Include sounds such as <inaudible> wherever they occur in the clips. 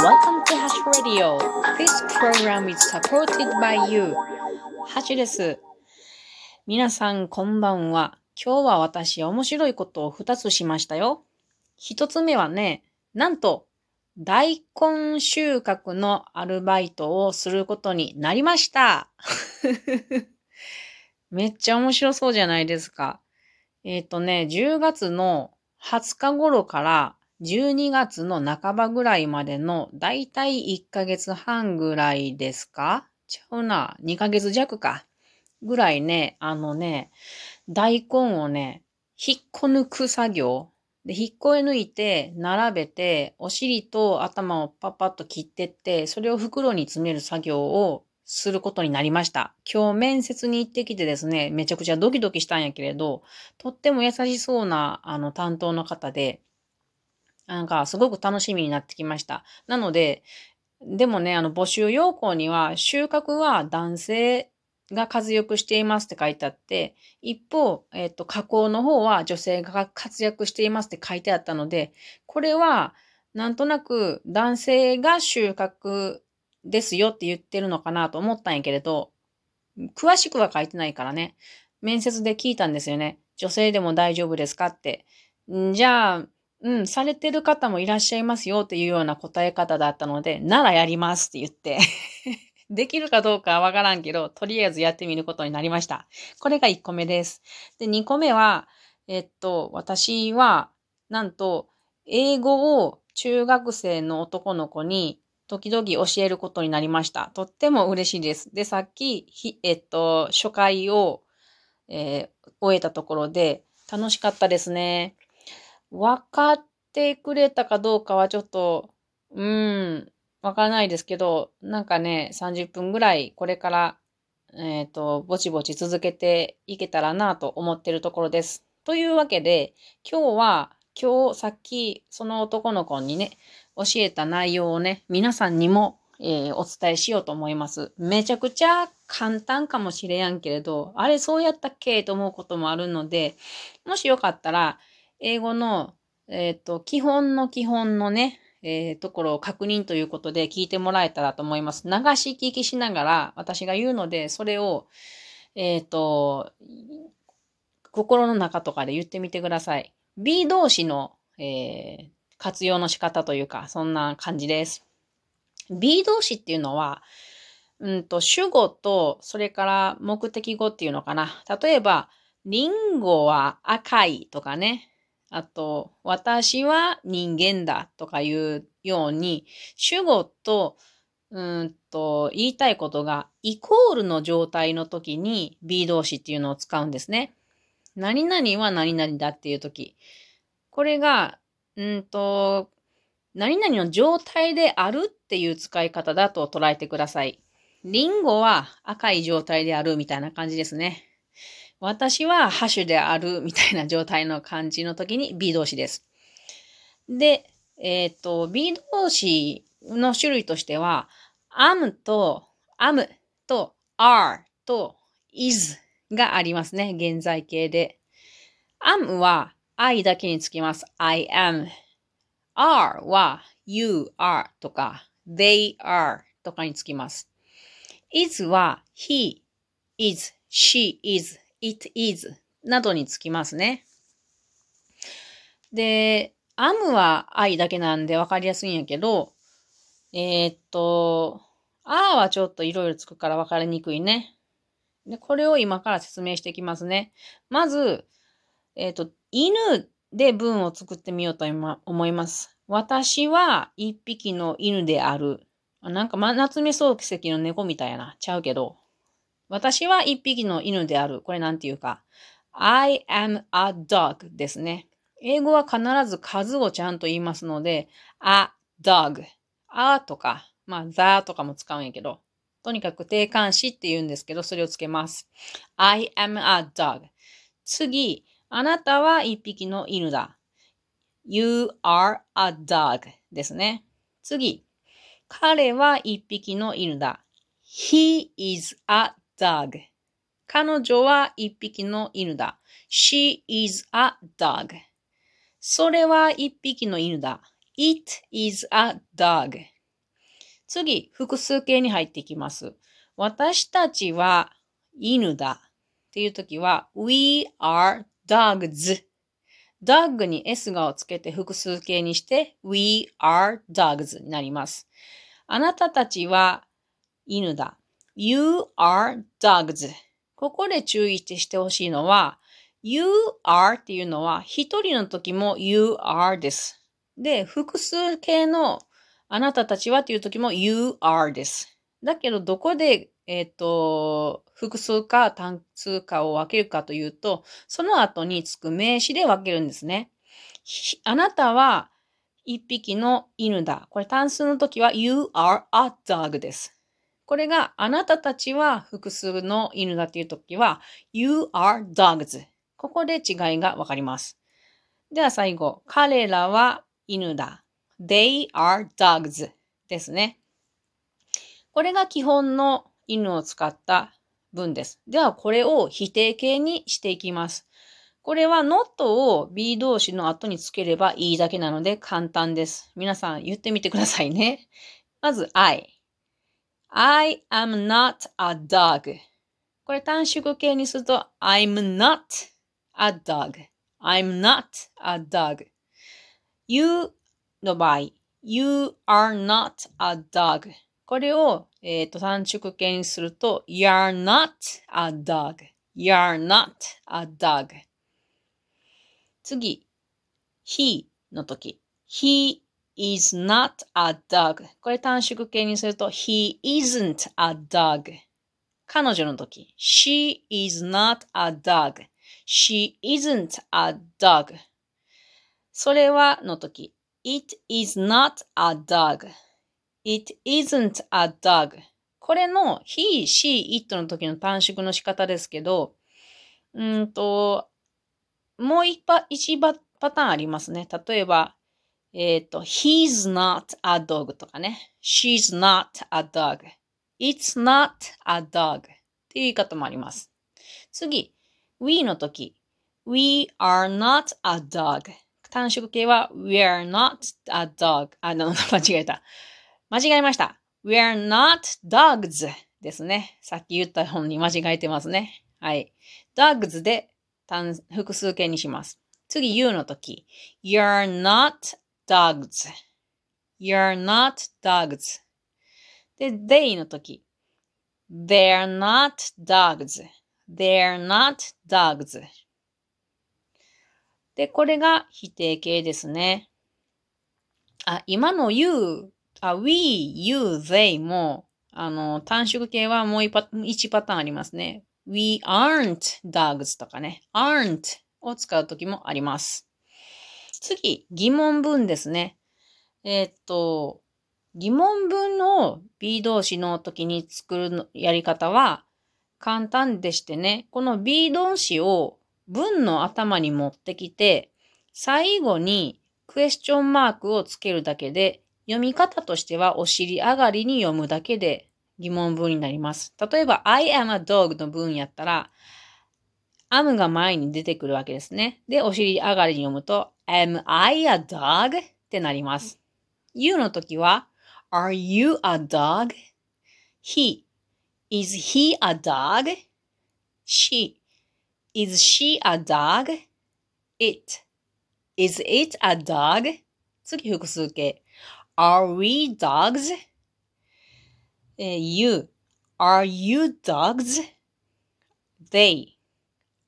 Welcome to Hash Radio. This program is supported by you. ハシです。皆さんこんばんは。今日は私面白いことを2つしましたよ。1つ目はね、なんと大根収穫のアルバイトをすることになりました。<laughs> めっちゃ面白そうじゃないですか。えっ、ー、とね、10月の20日頃から12月の半ばぐらいまでのだいたい1ヶ月半ぐらいですか？ちゃうな。2ヶ月弱か。ぐらいね、あのね、大根をね、引っこ抜く作業。で、引っこ抜いて、並べて、お尻と頭をパッパッと切ってって、それを袋に詰める作業をすることになりました。今日面接に行ってきてですね、めちゃくちゃドキドキしたんやけれど、とっても優しそうな、あの、担当の方で、なんか、すごく楽しみになってきました。なので、でもね、あの、募集要項には、収穫は男性が活躍していますって書いてあって、一方、えっ、と、加工の方は女性が活躍していますって書いてあったので、これは、なんとなく男性が収穫ですよって言ってるのかなと思ったんやけれど、詳しくは書いてないからね、面接で聞いたんですよね。女性でも大丈夫ですかって。じゃあ、うん、されてる方もいらっしゃいますよっていうような答え方だったので、ならやりますって言って <laughs> できるかどうかはわからんけど、とりあえずやってみることになりました。これが1個目です。で、2個目は、えっと、私は、なんと、英語を中学生の男の子に時々教えることになりました。とっても嬉しいです。で、さっき、えっと、初回を、えー、終えたところで楽しかったですね。分かってくれたかどうかはちょっと、うーん、わからないですけど、なんかね、30分ぐらいこれから、えっ、ー、と、ぼちぼち続けていけたらなと思ってるところです。というわけで、今日は、今日さっきその男の子にね、教えた内容をね、皆さんにも、えー、お伝えしようと思います。めちゃくちゃ簡単かもしれやんけれど、あれそうやったっけと思うこともあるので、もしよかったら、英語の、えっ、ー、と、基本の基本のね、えー、ところを確認ということで聞いてもらえたらと思います。流し聞きしながら私が言うので、それを、えっ、ー、と、心の中とかで言ってみてください。B 動詞の、えー、活用の仕方というか、そんな感じです。B 動詞っていうのは、うんと、主語と、それから目的語っていうのかな。例えば、リンゴは赤いとかね。あと、私は人間だとかいうように、主語と、うんと、言いたいことがイコールの状態の時に B 動詞っていうのを使うんですね。何々は何々だっていう時。これが、うんと、何々の状態であるっていう使い方だと捉えてください。リンゴは赤い状態であるみたいな感じですね。私はハッシュであるみたいな状態の感じの時に B 動詞です。で、えっ、ー、と、B 動詞の種類としては、am と am と are と is がありますね。現在形で。am は I だけにつきます。I am. are は you are とか they are とかにつきます。is は he is, she is it is などにつきますね。で、am は I だけなんでわかりやすいんやけど、えー、っと、あはちょっといろいろつくからわかりにくいね。で、これを今から説明していきますね。まず、えー、っと、犬で文を作ってみようと思います。私は一匹の犬である。なんか、夏目漱石の猫みたいな。ちゃうけど。私は一匹の犬である。これなんていうか。I am a dog ですね。英語は必ず数をちゃんと言いますので、a dog。a とか、まあ、the とかも使うんやけど、とにかく定冠詞って言うんですけど、それをつけます。I am a dog. 次、あなたは一匹の犬だ。You are a dog ですね。次、彼は一匹の犬だ。He is a dog. 彼女は一匹の犬だ。She is a dog. それは一匹の犬だ。It is a dog. 次、複数形に入っていきます。私たちは犬だっていう時は We are dogs. dog に s がをつけて複数形にして We are dogs になります。あなたたちは犬だ。You are dogs. ここで注意してほしいのは You are っていうのは一人の時も You are です。で、複数形のあなたたちはっていう時も You are です。だけど、どこで、えっ、と、複数か単数かを分けるかというと、その後につく名詞で分けるんですね。あなたは一匹の犬だ。これ単数の時は You are a dog です。これがあなたたちは複数の犬だっていう時は You are dogs。ここで違いが分かります。では最後、彼らは犬だ。They are dogs ですね。これが基本の犬を使った文です。ではこれを否定形にしていきます。これは not を be 動詞の後につければいいだけなので簡単です。皆さん言ってみてくださいね。まず I。I am not a dog. これ短縮形にすると I'm not a dog. I'm not a dog. You の場合、You are not a dog. これを、えー、と短縮形にすると You're not a dog. You're not a dog. 次、He の時。He is not a dog. これ短縮形にすると He isn't a dog. 彼女の時。She is not a dog. She isn't a dog. それはの時。It is not a dog. It isn't a dog. これの he, she, it の時の短縮の仕方ですけど、うんと、もう一パ一パパターンありますね。例えば、えっ、と、he's not a dog とかね。she's not a dog. it's not a dog っていう言い方もあります。次、we の時。we are not a dog. 短縮形は we are not a dog. あの、間違えた。間違えました。we are not dogs ですね。さっき言った本に間違えてますね。はい。dogs で単複数形にします。次、you の時。you're not dogs. you're not dogs. で、they の時。they're not dogs. they're not dogs. で、これが否定形ですね。あ、今の you、あ、we, you, they も、あの、短縮形はもう一パパターンありますね。we aren't dogs とかね。aren't を使うときもあります。次、疑問文ですね。えーっと、疑問文の B 動詞の時に作るやり方は簡単でしてね、この B 動詞を文の頭に持ってきて、最後にクエスチョンマークをつけるだけで、読み方としてはお尻上がりに読むだけで疑問文になります。例えば、I am a dog の文やったら、am が前に出てくるわけですね。で、お尻上がりに読むと、am I a dog? ってなります。you の時は、are you a dog? he, is he a dog? she, is she a dog? it, is it a dog? 次複数形。are we dogs? you are you dogs? they,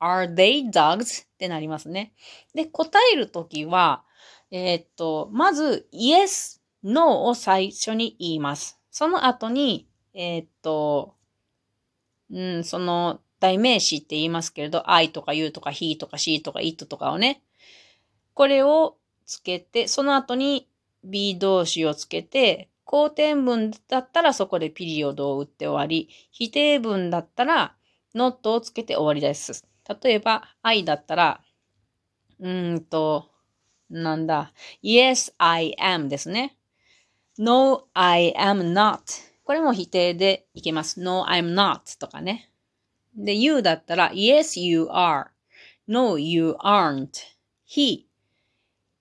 are they dogs? ってなりますね。で、答えるときは、えーっと、まず、yes, no を最初に言います。その後に、えーっと、うん、その代名詞って言いますけれど、I とか you とか he とか she とか it とかをね、これをつけて、その後に be 動詞をつけて、肯定文だったらそこでピリオドを打って終わり、否定文だったら not をつけて終わりです。例えば、I だったら、うんと、なんだ。Yes, I am ですね。No, I am not. これも否定でいけます。No, I'm not とかね。で、you だったら Yes, you are. No, you aren't. He.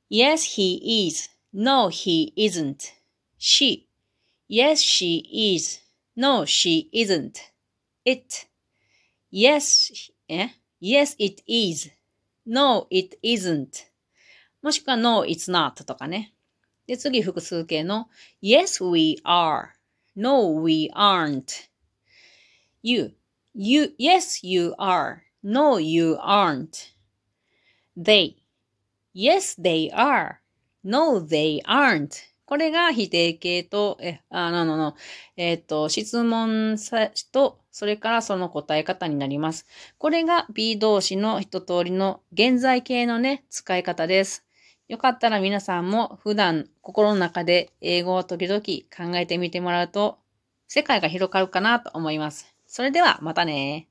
Yes, he is. No, he isn't. She. Yes, she is. No, she isn't. It. Yes, え Yes, it is. No, it isn't. もしくは No, it's not とかね。で、次複数形の Yes, we are. No, we aren't. You. You, yes, you are. No, you aren't. They. Yes, they are. No, they aren't. これが否定形と、え、あ、の、の、の、えっ、と、質問さと、それからその答え方になります。これが B 動詞の一通りの現在形のね、使い方です。よかったら皆さんも普段心の中で英語を時々考えてみてもらうと世界が広がるかなと思います。それではまたね